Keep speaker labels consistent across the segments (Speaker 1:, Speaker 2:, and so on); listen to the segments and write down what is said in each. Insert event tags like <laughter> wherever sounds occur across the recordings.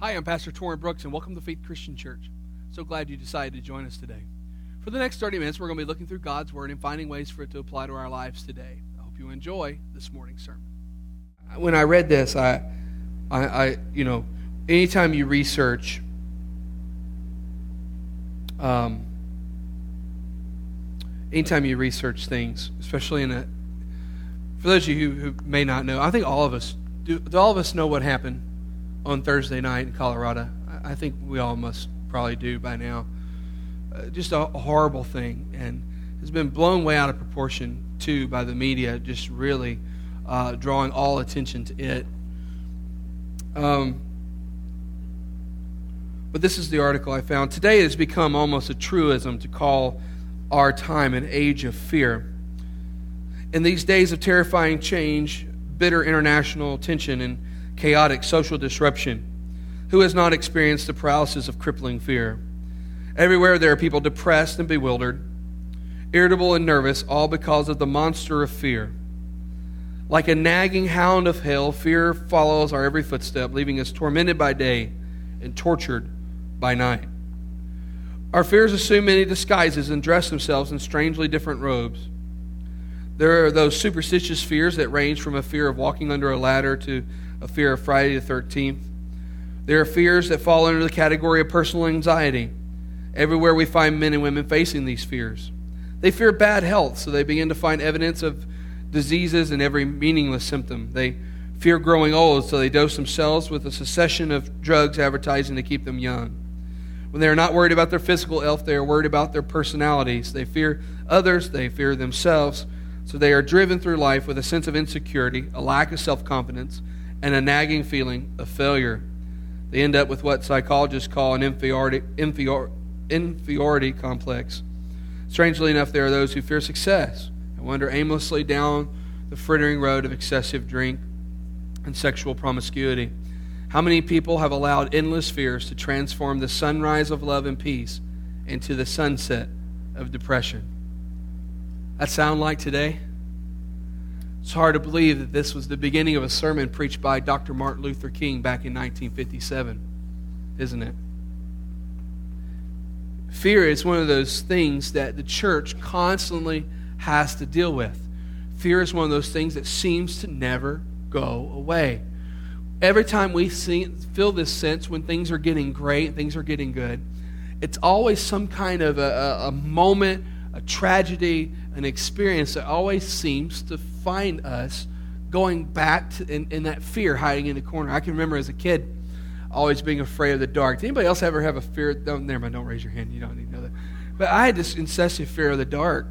Speaker 1: Hi, I'm Pastor Torrin Brooks, and welcome to Faith Christian Church. So glad you decided to join us today. For the next 30 minutes, we're going to be looking through God's Word and finding ways for it to apply to our lives today. I hope you enjoy this morning's sermon. When I read this, I, I, I you know, anytime you research, um, anytime you research things, especially in a, for those of you who, who may not know, I think all of us do, do all of us know what happened on Thursday night in Colorado? I, think we all must probably do by now. Uh, just a, a, horrible thing, and has been blown way out of proportion too by the media, just really uh, drawing all attention to it. Um, but this is the article I found. Today it has become almost a truism to call our time an age of fear. In these days of terrifying change, bitter international tension, and chaotic social disruption, who has not experienced the paralysis of crippling fear? Everywhere there are people depressed and bewildered, irritable and nervous, all because of the monster of fear. Like a nagging hound of hell, fear follows our every footstep, leaving us tormented by day and tortured by night. Our fears assume many disguises and dress themselves in strangely different robes. There are those superstitious fears that range from a fear of walking under a ladder to a fear of Friday the 13th. There are fears that fall under the category of personal anxiety. Everywhere we find men and women facing these fears. They fear bad health, so they begin to find evidence of diseases in every meaningless symptom. They fear growing old, so they dose themselves with a succession of drugs advertising to keep them young. When they are not worried about their physical health, they are worried about their personalities. They fear others, they fear themselves, so they are driven through life with a sense of insecurity, a lack of self confidence, and a nagging feeling of failure. They end up with what psychologists call an inferiority, inferior, inferiority complex. Strangely enough, there are those who fear success and wander aimlessly down the frittering road of excessive drink and sexual promiscuity. How many people have allowed endless fears to transform the sunrise of love and peace into the sunset of depression? That sound like today? It's hard to believe that this was the beginning of a sermon preached by Dr. Martin Luther King back in 1957, isn't it? Fear is one of those things that the church constantly has to deal with. Fear is one of those things that seems to never go away. Every time we see, feel this sense when things are getting great, things are getting good, it's always some kind of a, a, a moment, a tragedy, an experience that always seems to find us going back to, in, in that fear hiding in the corner. I can remember as a kid always being afraid of the dark. Did anybody else ever have a fear? Don't, never mind, don't raise your hand. You don't need to know that. But I had this incessant fear of the dark.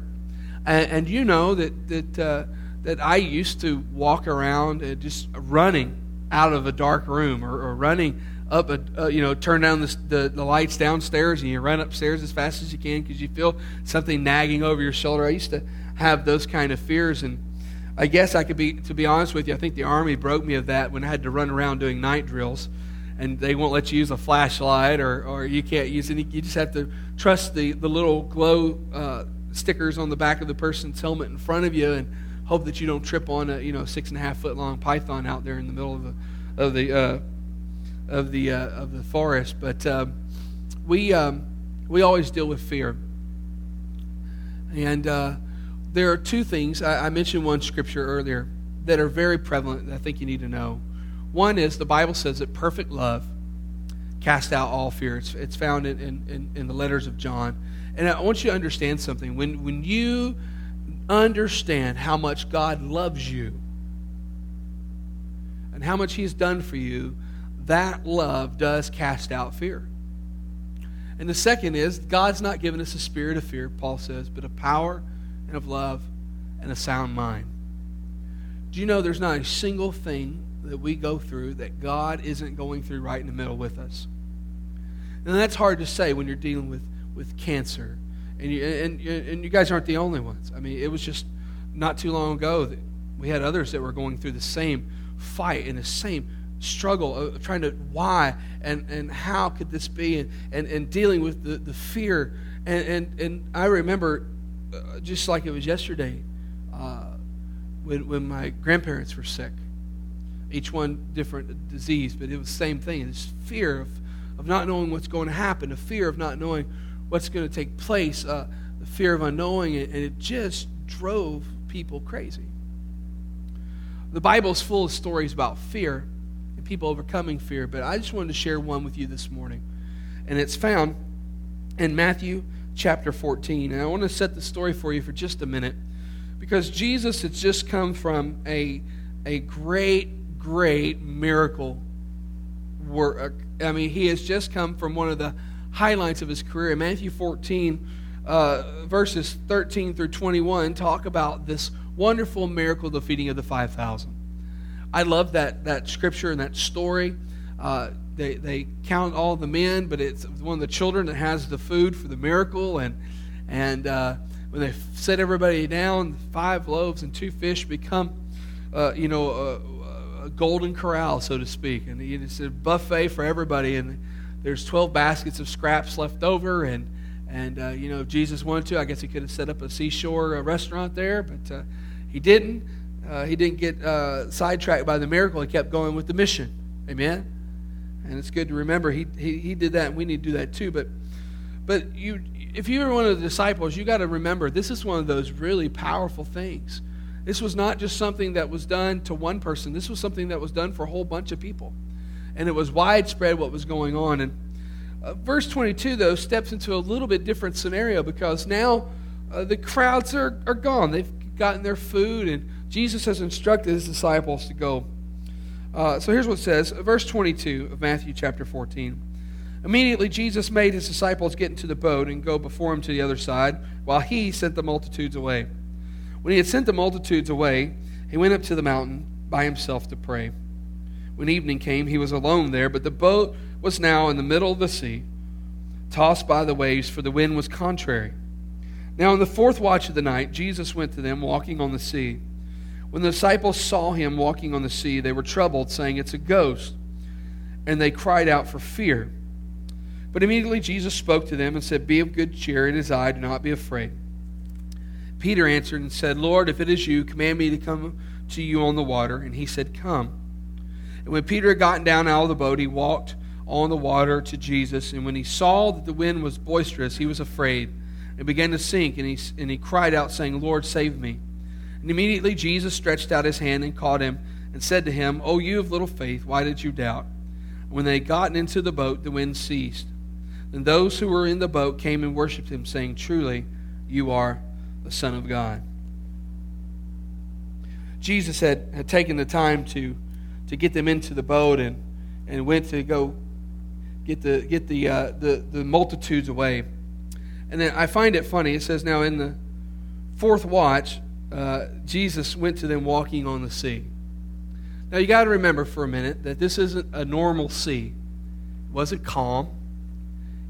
Speaker 1: And, and you know that, that, uh, that I used to walk around uh, just running out of a dark room or, or running up, a, uh, you know, turn down the, the, the, lights downstairs and you run upstairs as fast as you can because you feel something nagging over your shoulder. I used to have those kind of fears. And I guess I could be, to be honest with you, I think the Army broke me of that when I had to run around doing night drills. And they won't let you use a flashlight or, or you can't use any. You just have to trust the, the little glow uh, stickers on the back of the person's helmet in front of you and hope that you don't trip on a you know six and a half foot long python out there in the middle of the of the uh, of the uh, of the forest. But um, we um, we always deal with fear, and uh, there are two things I, I, mentioned one scripture earlier that are very prevalent. That I think you need to know. One is the Bible says that perfect love casts out all fear. It's, it's found in, in, in the letters of John. And I want you to understand something. When, when you understand how much God loves you and how much He's done for you, that love does cast out fear. And the second is, God's not given us a spirit of fear, Paul says, but a power and of love and a sound mind. Do you know there's not a single thing that we go through that God isn't going through right in the middle with us? And that's hard to say when you're dealing with, with cancer. And you, and, and you guys aren't the only ones. I mean, it was just not too long ago that we had others that were going through the same fight and the same struggle of trying to why and, and how could this be and, and, and dealing with the, the fear and, and, and i remember uh, just like it was yesterday uh, when, when my grandparents were sick each one different disease, but it was the same thing. This fear of, of not knowing what's going to happen, a fear of not knowing what's going to take place, uh, the fear of unknowing and it just drove people crazy. The Bible is full of stories about fear people overcoming fear, but I just wanted to share one with you this morning. And it's found in Matthew chapter 14. And I want to set the story for you for just a minute because Jesus has just come from a, a great, great miracle work. I mean, he has just come from one of the highlights of his career. In Matthew 14, uh, verses 13 through 21, talk about this wonderful miracle, the feeding of the 5,000. I love that, that scripture and that story. Uh, they, they count all the men, but it's one of the children that has the food for the miracle. And, and uh, when they set everybody down, five loaves and two fish become, uh, you know, a, a, golden corral, so to speak. And it's a buffet for everybody. And there's 12 baskets of scraps left over. And, and uh, you know, if Jesus wanted to, I guess he could have set up a seashore uh, restaurant there, but uh, he didn't. Uh, he didn't get uh, sidetracked by the miracle. He kept going with the mission. Amen. And it's good to remember he, he, he did that, and we need to do that too. But but you, if you were one of the disciples, you got to remember this is one of those really powerful things. This was not just something that was done to one person. This was something that was done for a whole bunch of people, and it was widespread what was going on. And uh, verse 22 though steps into a little bit different scenario because now uh, the crowds are, are gone. They've gotten their food, and Jesus has instructed his disciples to go. Uh, so here's what it says, verse 22 of Matthew chapter 14. Immediately Jesus made his disciples get into the boat and go before him to the other side, while he sent the multitudes away. When he had sent the multitudes away, he went up to the mountain by himself to pray. When evening came, he was alone there, but the boat was now in the middle of the sea, tossed by the waves, for the wind was contrary. Now, in the fourth watch of the night, Jesus went to them walking on the sea. When the disciples saw him walking on the sea, they were troubled, saying, It's a ghost. And they cried out for fear. But immediately Jesus spoke to them and said, Be of good cheer, it is I, do not be afraid. Peter answered and said, Lord, if it is you, command me to come to you on the water. And he said, Come. And when Peter had gotten down out of the boat, he walked on the water to Jesus. And when he saw that the wind was boisterous, he was afraid and began to sink, and he, and he cried out, saying, Lord, save me. And immediately Jesus stretched out his hand and caught him, and said to him, O you of little faith, why did you doubt? When they had gotten into the boat, the wind ceased. Then those who were in the boat came and worshipped him, saying, Truly, you are the Son of God. Jesus had, had taken the time to, to get them into the boat and, and went to go get the, get the, uh, the, the multitudes away. And then I find it funny. It says, Now in the fourth watch, uh, Jesus went to them walking on the sea. Now you got to remember for a minute that this isn't a normal sea. It wasn't calm.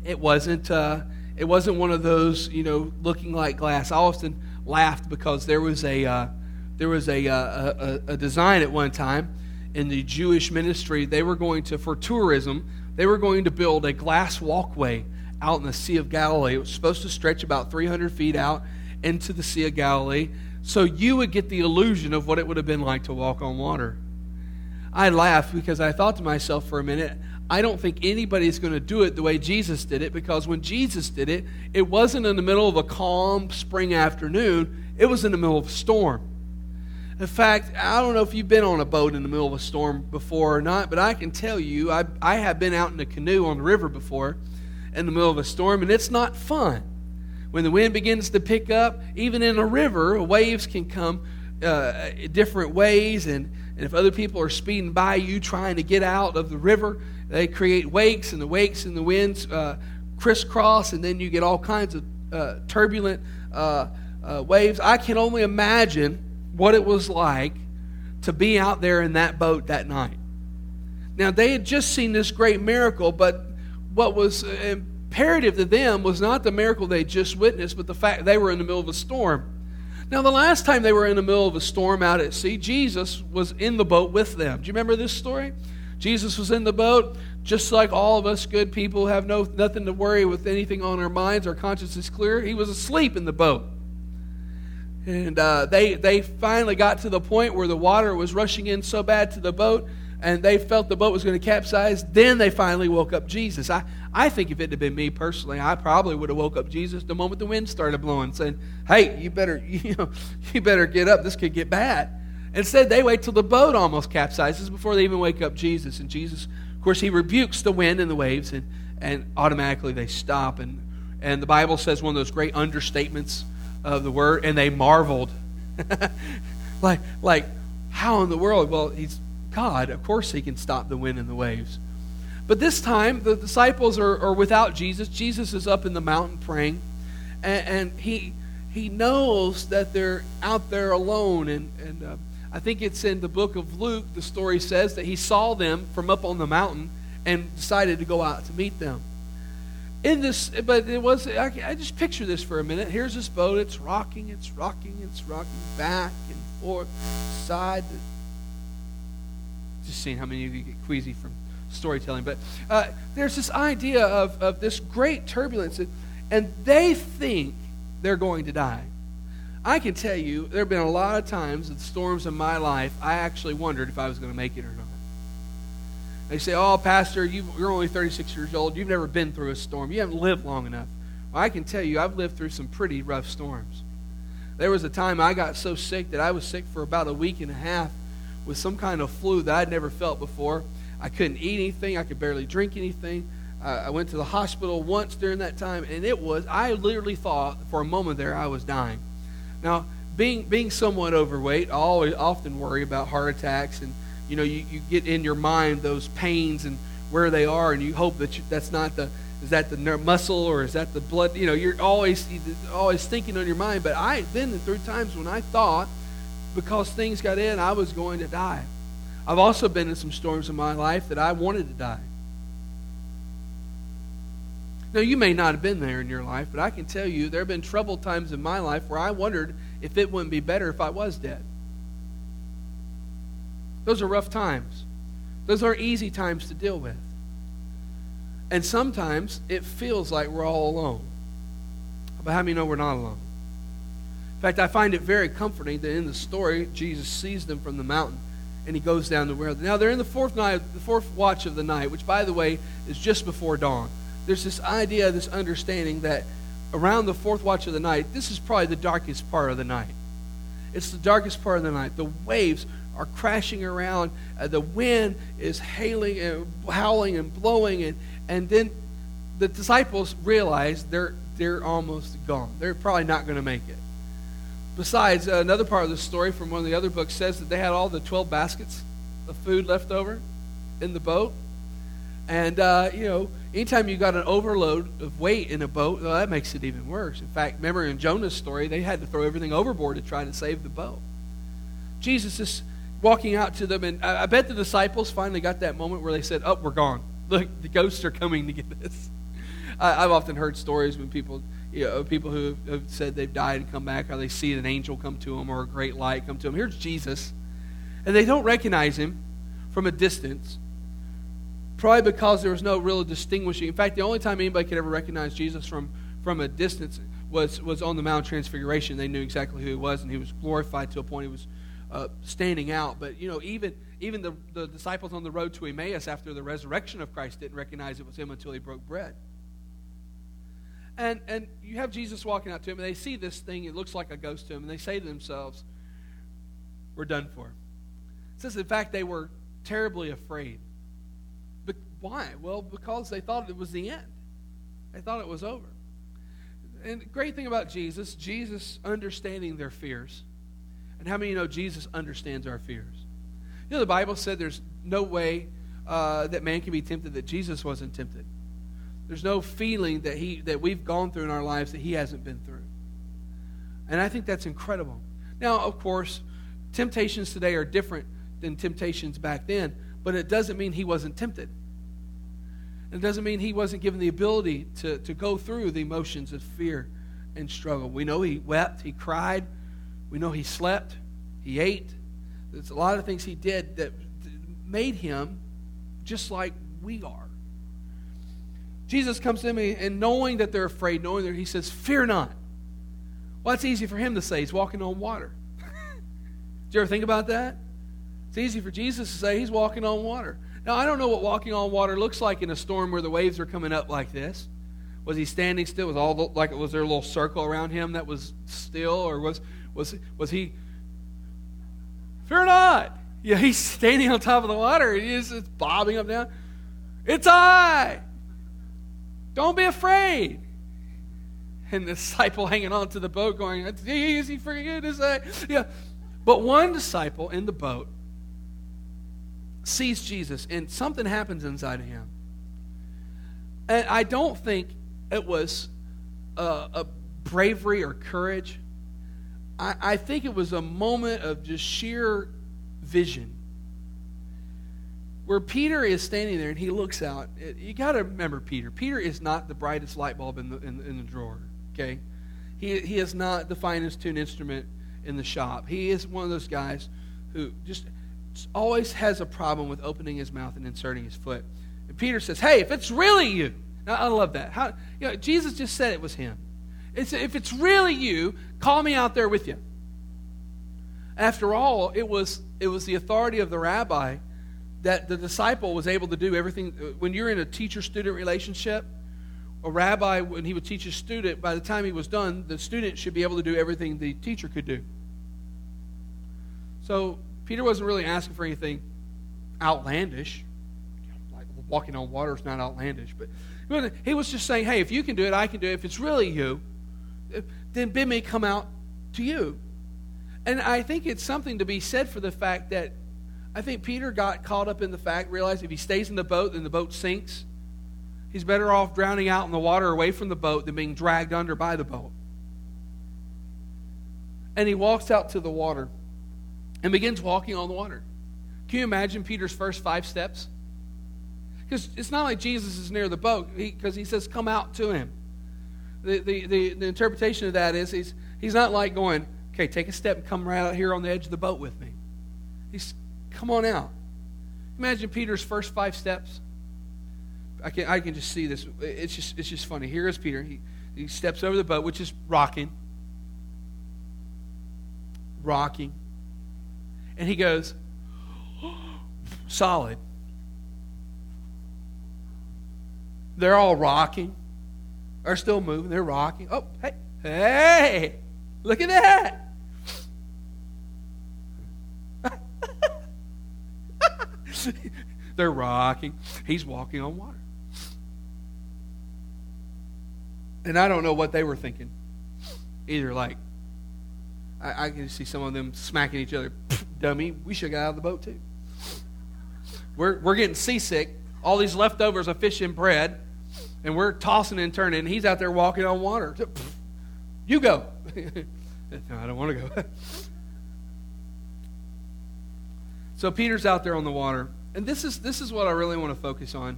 Speaker 1: It wasn't. Uh, it wasn't one of those, you know, looking like glass. I often laughed because there was a uh, there was a, uh, a, a design at one time in the Jewish ministry. They were going to for tourism. They were going to build a glass walkway out in the Sea of Galilee. It was supposed to stretch about 300 feet out into the Sea of Galilee so you would get the illusion of what it would have been like to walk on water. I laughed because I thought to myself for a minute, I don't think anybody's going to do it the way Jesus did it because when Jesus did it, it wasn't in the middle of a calm spring afternoon, it was in the middle of a storm. In fact, I don't know if you've been on a boat in the middle of a storm before or not, but I can tell you, I, I have been out in a canoe on the river before, in the middle of a storm, and it's not fun. When the wind begins to pick up, even in a river, waves can come uh, different ways. And, and if other people are speeding by you trying to get out of the river, they create wakes, and the wakes and the winds uh, crisscross, and then you get all kinds of uh, turbulent uh, uh, waves. I can only imagine what it was like to be out there in that boat that night. Now, they had just seen this great miracle, but what was imperative to them was not the miracle they just witnessed, but the fact they were in the middle of a storm. Now, the last time they were in the middle of a storm out at sea, Jesus was in the boat with them. Do you remember this story? Jesus was in the boat, just like all of us good people have no nothing to worry with anything on our minds. Our conscience is clear. He was asleep in the boat. And uh, they, they finally got to the point where the water was rushing in so bad to the boat and they felt the boat was going to capsize. Then they finally woke up Jesus. I, I think if it had been me personally, I probably would have woke up Jesus the moment the wind started blowing, saying, "Hey, you better <laughs> you know you better get up. This could get bad." Instead, they wait till the boat almost capsizes before they even wake up Jesus. And Jesus, of course, he rebukes the wind and the waves, and, and automatically they stop. And, and the Bible says one of those great understatements of the word, and they marveled. <laughs> like, like, how in the world? Well, he's God. Of course, he can stop the wind and the waves. But this time, the disciples are, are without Jesus. Jesus is up in the mountain praying, and, and he, he knows that they're out there alone. And, and uh, I think it's in the book of Luke, the story says that he saw them from up on the mountain and decided to go out to meet them. In this, but it was, I, I just picture this for a minute. Here's this boat, it's rocking, it's rocking, it's rocking back and forth, side. Just seeing how many of you get queasy from storytelling. But uh, there's this idea of, of this great turbulence, and they think they're going to die. I can tell you, there have been a lot of times in storms in my life, I actually wondered if I was going to make it or not. They say, Oh, Pastor, you are only 36 years old. You've never been through a storm. You haven't lived long enough. Well, I can tell you, I've lived through some pretty rough storms. There was a time I got so sick that I was sick for about a week and a half with some kind of flu that I'd never felt before. I couldn't eat anything, I could barely drink anything. Uh, I went to the hospital once during that time, and it was, I literally thought for a moment there I was dying. Now, being being somewhat overweight, I always often worry about heart attacks, and you know, you, you get in your mind those pains and where they are, and you hope that you, that's not the is that the muscle or is that the blood? You know, you're always always thinking on your mind. But I been through times when I thought because things got in, I was going to die. I've also been in some storms in my life that I wanted to die. Now, you may not have been there in your life, but I can tell you there have been troubled times in my life where I wondered if it wouldn't be better if I was dead. Those are rough times. Those aren't easy times to deal with. And sometimes it feels like we're all alone. But how many know we're not alone? In fact, I find it very comforting that in the story, Jesus sees them from the mountain and he goes down the road. Now they're in the fourth night, the fourth watch of the night, which, by the way, is just before dawn there's this idea, this understanding that around the fourth watch of the night, this is probably the darkest part of the night. It's the darkest part of the night. The waves are crashing around. Uh, the wind is hailing and howling and blowing. And, and then the disciples realize they're, they're almost gone. They're probably not going to make it. Besides, uh, another part of the story from one of the other books says that they had all the 12 baskets of food left over in the boat. And, uh, you know, anytime you got an overload of weight in a boat, well, that makes it even worse. In fact, remember in Jonah's story, they had to throw everything overboard to try to save the boat. Jesus is walking out to them, and I, I bet the disciples finally got that moment where they said, Oh, we're gone. Look, the ghosts are coming to get <laughs> us. I, have often heard stories when people, you know, people who have said they've died and come back, or they see an angel come to them or a great light come to them. Here's Jesus. And they don't recognize him from a distance Probably because there was no real distinguishing. In fact, the only time anybody could ever recognize Jesus from, from a distance was, was on the Mount of Transfiguration. They knew exactly who he was, and he was glorified to a point he was uh, standing out. But, you know, even, even the, the disciples on the road to Emmaus after the resurrection of Christ didn't recognize it was him until he broke bread. And, and you have Jesus walking out to him, and they see this thing, it looks like a ghost to him, and they say to themselves, We're done for. It says, in fact, they were terribly afraid. But why? Well, because they thought it was the end. They thought it was over. And the great thing about Jesus, Jesus understanding their fears. And how many you know Jesus understands our fears? You know, the Bible said there's no way uh, that man can be tempted that Jesus wasn't tempted. There's no feeling that he that we've gone through in our lives that he hasn't been through. And I think that's incredible. Now, of course, temptations today are different than temptations back then, but it doesn't mean he wasn't tempted. It doesn't mean he wasn't given the ability to, to go through the emotions of fear and struggle. We know he wept, he cried, we know he slept, he ate. There's a lot of things he did that made him just like we are. Jesus comes to me and knowing that they're afraid, knowing that he says, Fear not. Well, it's easy for him to say he's walking on water. <laughs> Did you ever think about that? It's easy for Jesus to say he's walking on water. Now, I don't know what walking on water looks like in a storm where the waves are coming up like this. Was he standing still? Was all the, like was there a little circle around him that was still, or was was was he? Fear not. Yeah, he's standing on top of the water. He's just bobbing up down. It's I. Don't be afraid. And the <laughs> disciple hanging on to the boat, going, "It's easy for you to say." Yeah, but one disciple in the boat sees Jesus, and something happens inside of him. And I don't think it was a, a bravery or courage. I, I think it was a moment of just sheer vision where Peter is standing there and he looks out. You got to remember Peter. Peter is not the brightest light bulb in the, in, in, the drawer, okay? He, he is not the finest tuned instrument in the shop. He is one of those guys who just always has a problem with opening his mouth and inserting his foot. And Peter says, Hey, if it's really you, now, I love that. How, you know, Jesus just said it was him. It's, if it's really you, call me out there with you. After all, it was, it was the authority of the rabbi that the disciple was able to do everything. When you're in a teacher student relationship, a rabbi, when he would teach a student, by the time he was done, the student should be able to do everything the teacher could do. So Peter wasn't really asking for anything outlandish. Like walking on water is not outlandish, but he was just saying, hey, if you can do it, I can do it. If it's really you, then bid me come out to you. And I think it's something to be said for the fact that I think Peter got caught up in the fact, realized if he stays in the boat, then the boat sinks. He's better off drowning out in the water away from the boat than being dragged under by the boat. And he walks out to the water and begins walking on the water. Can you imagine Peter's first five steps? Because it's not like Jesus is near the boat, because he, he, says, Come out to him. The, the, the, the, interpretation of that is he's, he's not like going, Okay, take a step and come right out here on the edge of the boat with me. He's, Come on out. Imagine Peter's first five steps. I can, I can just see this. It's just, it's just funny. Here is Peter. He, he steps over the boat, which is rocking. Rocking. And he goes, <gasps> solid. They're all rocking. They're still moving. They're rocking. Oh, hey, hey, look at that. <laughs> They're rocking. He's walking on water. And I don't know what they were thinking. Either like, I, I can see some of them smacking each other. Dummy, we should get out of the boat too. We're, we're getting seasick. All these leftovers of fish and bread and we're tossing and turning, and he's out there walking on water. You go. no, <laughs> I don't want to go. <laughs> so Peter's out there on the water, and this is this is what I really want to focus on,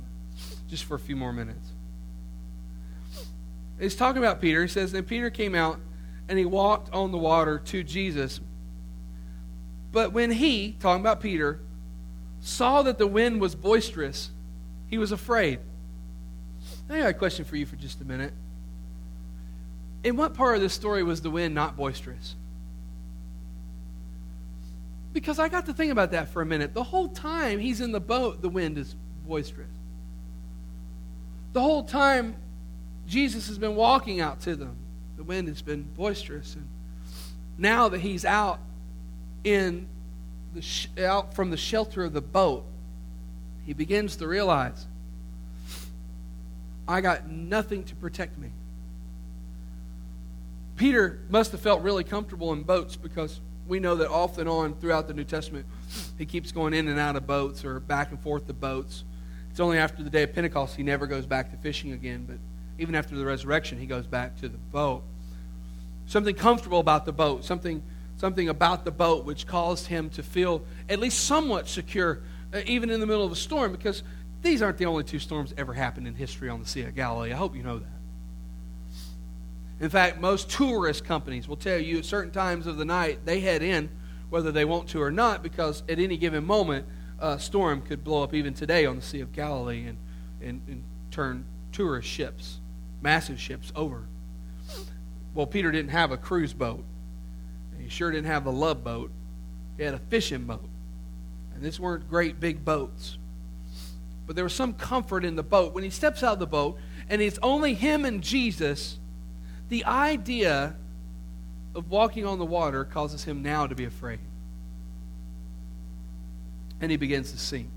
Speaker 1: just for a few more minutes. He's talking about Peter. He says, Then Peter came out and he walked on the water to Jesus. But when he, talking about Peter, saw that the wind was boisterous, he was afraid. I got a question for you for just a minute. In what part of this story was the wind not boisterous? Because I got to think about that for a minute. The whole time he's in the boat, the wind is boisterous. The whole time Jesus has been walking out to them, the wind has been boisterous. And now that he's out in the sh- out from the shelter of the boat, he begins to realize I got nothing to protect me. Peter must have felt really comfortable in boats because we know that off and on throughout the New Testament, he keeps going in and out of boats or back and forth to boats. It's only after the day of Pentecost he never goes back to fishing again, but even after the resurrection, he goes back to the boat. Something comfortable about the boat, something, something about the boat which caused him to feel at least somewhat secure, uh, even in the middle of a storm, because these aren't the only two storms ever happened in history on the Sea of Galilee. I hope you know that. In fact, most tourist companies will tell you at certain times of the night they head in, whether they want to or not, because at any given moment, a storm could blow up even today on the Sea of Galilee and, and, and turn tourist ships, massive ships, over. Well, Peter didn't have a cruise boat. He sure didn't have a love boat. He had a fishing boat. And these weren't great big boats. But there was some comfort in the boat. When he steps out of the boat and it's only him and Jesus, the idea of walking on the water causes him now to be afraid. And he begins to sink.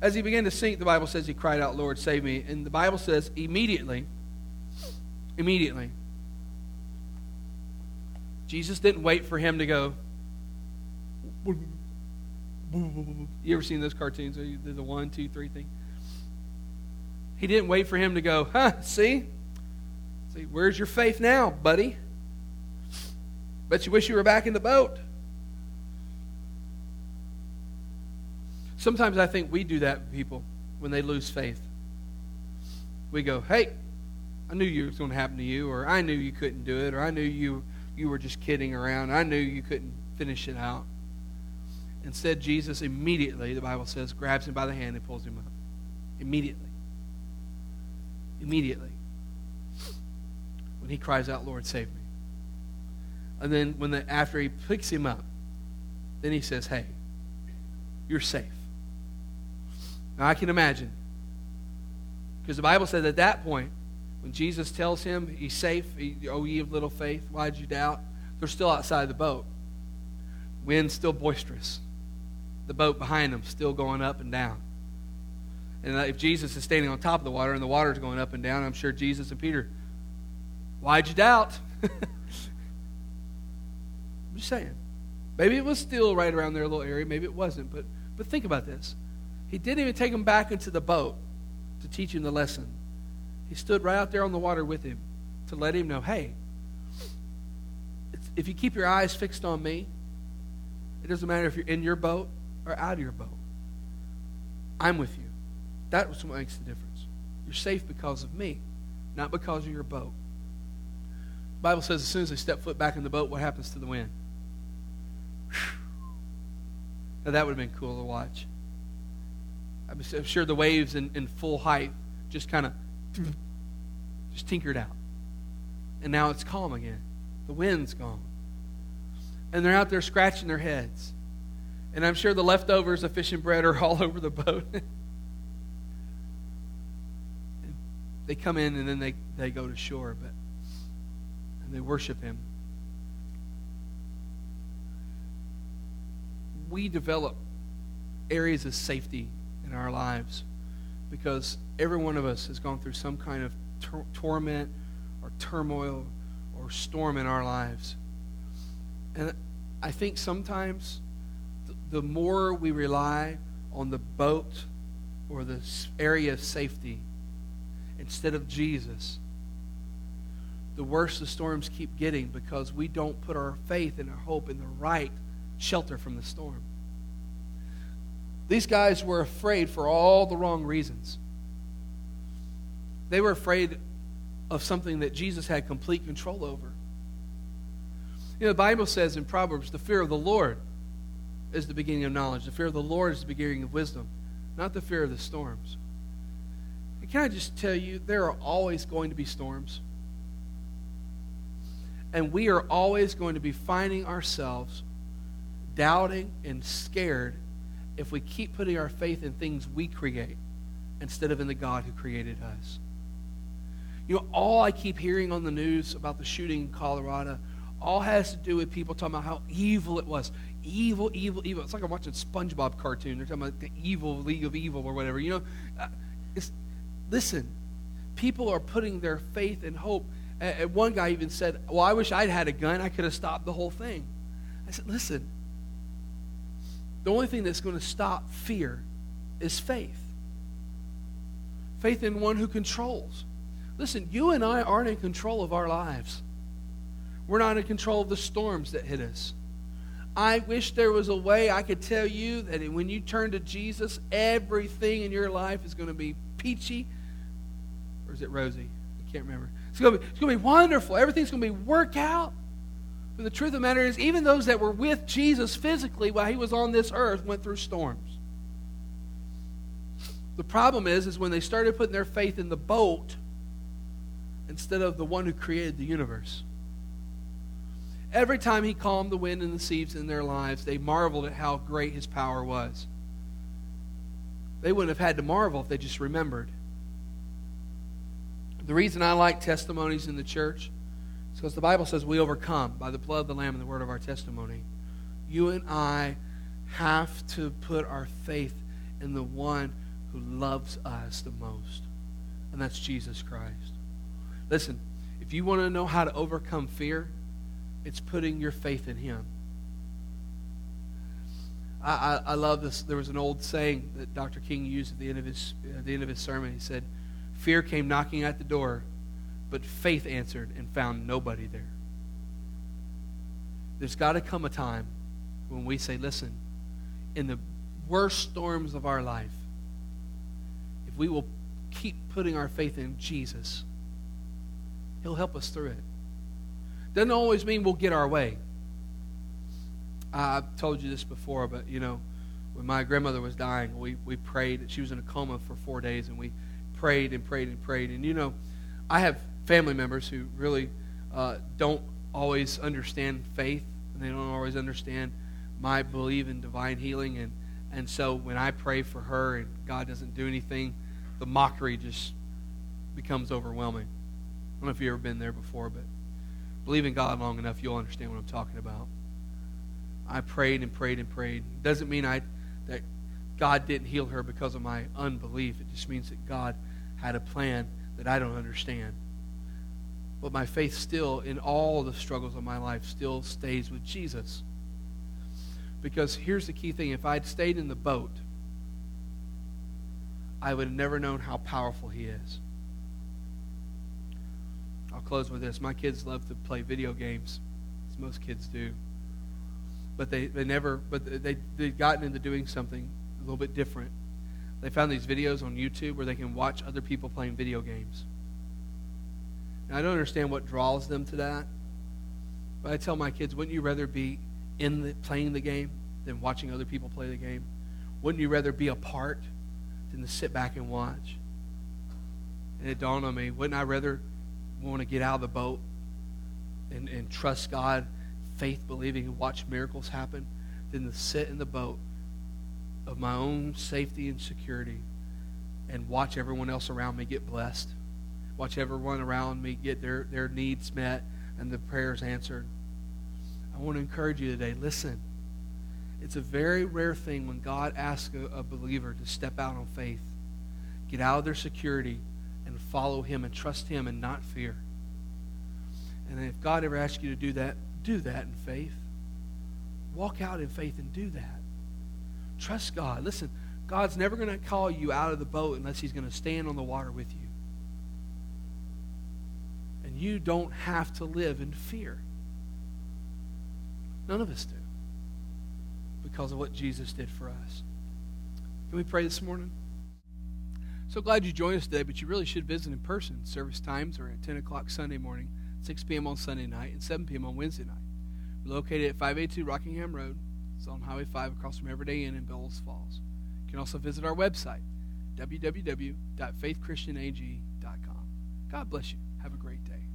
Speaker 1: As he began to sink, the Bible says he cried out, Lord, save me. And the Bible says immediately, immediately, Jesus didn't wait for him to go, you ever seen those cartoons? The one, two, three thing. He didn't wait for him to go, huh, see? See, where's your faith now, buddy? Bet you wish you were back in the boat. Sometimes I think we do that people when they lose faith. We go, hey, I knew you was going to happen to you, or I knew you couldn't do it, or I knew you you were just kidding around. I knew you couldn't finish it out. Instead, Jesus immediately, the Bible says, grabs him by the hand and pulls him up. Immediately. Immediately. When he cries out, Lord, save me. And then when the, after he picks him up, then he says, Hey, you're safe. Now I can imagine. Because the Bible says at that point, when Jesus tells him he's safe, he, oh, ye of little faith, why did you doubt? They're still outside the boat. Wind's still boisterous the boat behind them still going up and down. And uh, if Jesus is standing on top of the water and the water is going up and down, I'm sure Jesus and Peter, why'd you doubt? <laughs> I'm just saying. Maybe it was still right around their little area. Maybe it wasn't. But, but think about this. He didn't even take him back into the boat to teach him the lesson. He stood right out there on the water with him to let him know hey, if you keep your eyes fixed on me, it doesn't matter if you're in your boat or out of your boat. I'm with you. That's what makes the difference. You're safe because of me, not because of your boat. Bible says as soon as they step foot back in the boat, what happens to the wind? Now that would have been cool to watch. I'm sure the waves in, in full height just kind of just tinkered out. And now it's calm again. The wind's gone. And they're out there scratching their heads. And I'm sure the leftovers of fish and bread are <laughs> all over the boat. <laughs> they come in and then they, they go to shore, but and they worship him. We develop areas of safety in our lives because every one of us has gone through some kind of tor- torment or turmoil or storm in our lives. And I think sometimes the more we rely on the boat or the area of safety instead of Jesus, the worse the storms keep getting because we don't put our faith and our hope in the right shelter from the storm. These guys were afraid for all the wrong reasons. They were afraid of something that Jesus had complete control over. You know, the Bible says in Proverbs, the fear of the Lord is the beginning of knowledge. The fear of the Lord is the beginning of wisdom, not the fear of the storms. And can I just tell you, there are always going to be storms. And we are always going to be finding ourselves doubting and scared if we keep putting our faith in things we create instead of in the God who created us. You know, all I keep hearing on the news about the shooting in Colorado all has to do with people talking about how evil it was evil, evil, evil. It's like I'm watching SpongeBob cartoon. They're talking about the evil League of Evil or whatever. You know, uh, it's, listen, people are putting their faith and hope. And one guy even said, "Well, I wish I'd had a gun. I could have stopped the whole thing." I said, "Listen, the only thing that's going to stop fear is faith. Faith in one who controls. Listen, you and I aren't in control of our lives. We're not in control of the storms that hit us." I wish there was a way I could tell you that when you turn to Jesus, everything in your life is going to be peachy. Or is it rosy? I can't remember. It's going be, it's going to be wonderful. Everything's going to be work out. But the truth of the matter is, even those that were with Jesus physically while he was on this earth went through storms. The problem is, is when they started putting their faith in the boat instead of the one who created the universe. Every time he calmed the wind and the seas in their lives, they marveled at how great his power was. They wouldn't have had to marvel if they just remembered. The reason I like testimonies in the church is because the Bible says we overcome by the blood of the Lamb and the word of our testimony. You and I have to put our faith in the one who loves us the most, and that's Jesus Christ. Listen, if you want to know how to overcome fear, it's putting your faith in Him. I, I, I, love this. There was an old saying that Dr. King used at the end of his, at the end of his sermon. He said, Fear came knocking at the door, but faith answered and found nobody there. There's got to come a time when we say, Listen, in the worst storms of our life, if we will keep putting our faith in Jesus, He'll help us through it. Doesn't always mean we'll get our way. I've told you this before, but you know, when my grandmother was dying, we, we prayed. That she was in a coma for four days, and we prayed and prayed and prayed. And you know, I have family members who really uh, don't always understand faith, and they don't always understand my belief in divine healing. And, and so when I pray for her and God doesn't do anything, the mockery just becomes overwhelming. I don't know if you've ever been there before, but believe in God long enough, you'll understand what I'm talking about. I prayed and prayed and prayed. It doesn't mean I that God didn't heal her because of my unbelief. It just means that God had a plan that I don't understand. But my faith still, in all the struggles of my life, still stays with Jesus. Because here's the key thing if I'd stayed in the boat, I would have never known how powerful He is. I'll close with this. My kids love to play video games, as most kids do. But they, they never, but they, they've gotten into doing something a little bit different. They found these videos on YouTube where they can watch other people playing video games. I don't understand what draws them to that. But I tell my kids, wouldn't you rather be in the, playing the game than watching other people play the game? Wouldn't you rather be a part than to sit back and watch? And it dawned on me, wouldn't I rather want to get out of the boat and, and trust God, faith believing, and watch miracles happen than to sit in the boat of my own safety and security and watch everyone else around me get blessed. Watch everyone around me get their, their needs met and the prayers answered. I want to encourage you today listen. It's a very rare thing when God asks a, a believer to step out on faith, get out of their security, and follow Him and trust Him and not fear. And if God ever asks you to do that, do that in faith. Walk out in faith and do that. Trust God. Listen, God's never going to call you out of the boat unless He's going to stand on the water with you. And you don't have to live in fear. None of us do because of what Jesus did for us. Can we pray this morning? So glad you joined us today, but you really should visit in person. Service times are at 10 o'clock Sunday morning, 6 p.m. on Sunday night, and 7 p.m. on Wednesday night. We're located at 582 Rockingham Road. It's on Highway 5 across from Everyday Inn in Bellows Falls. You can also visit our website, www.faithchristianag.com. God bless you. Have a great day.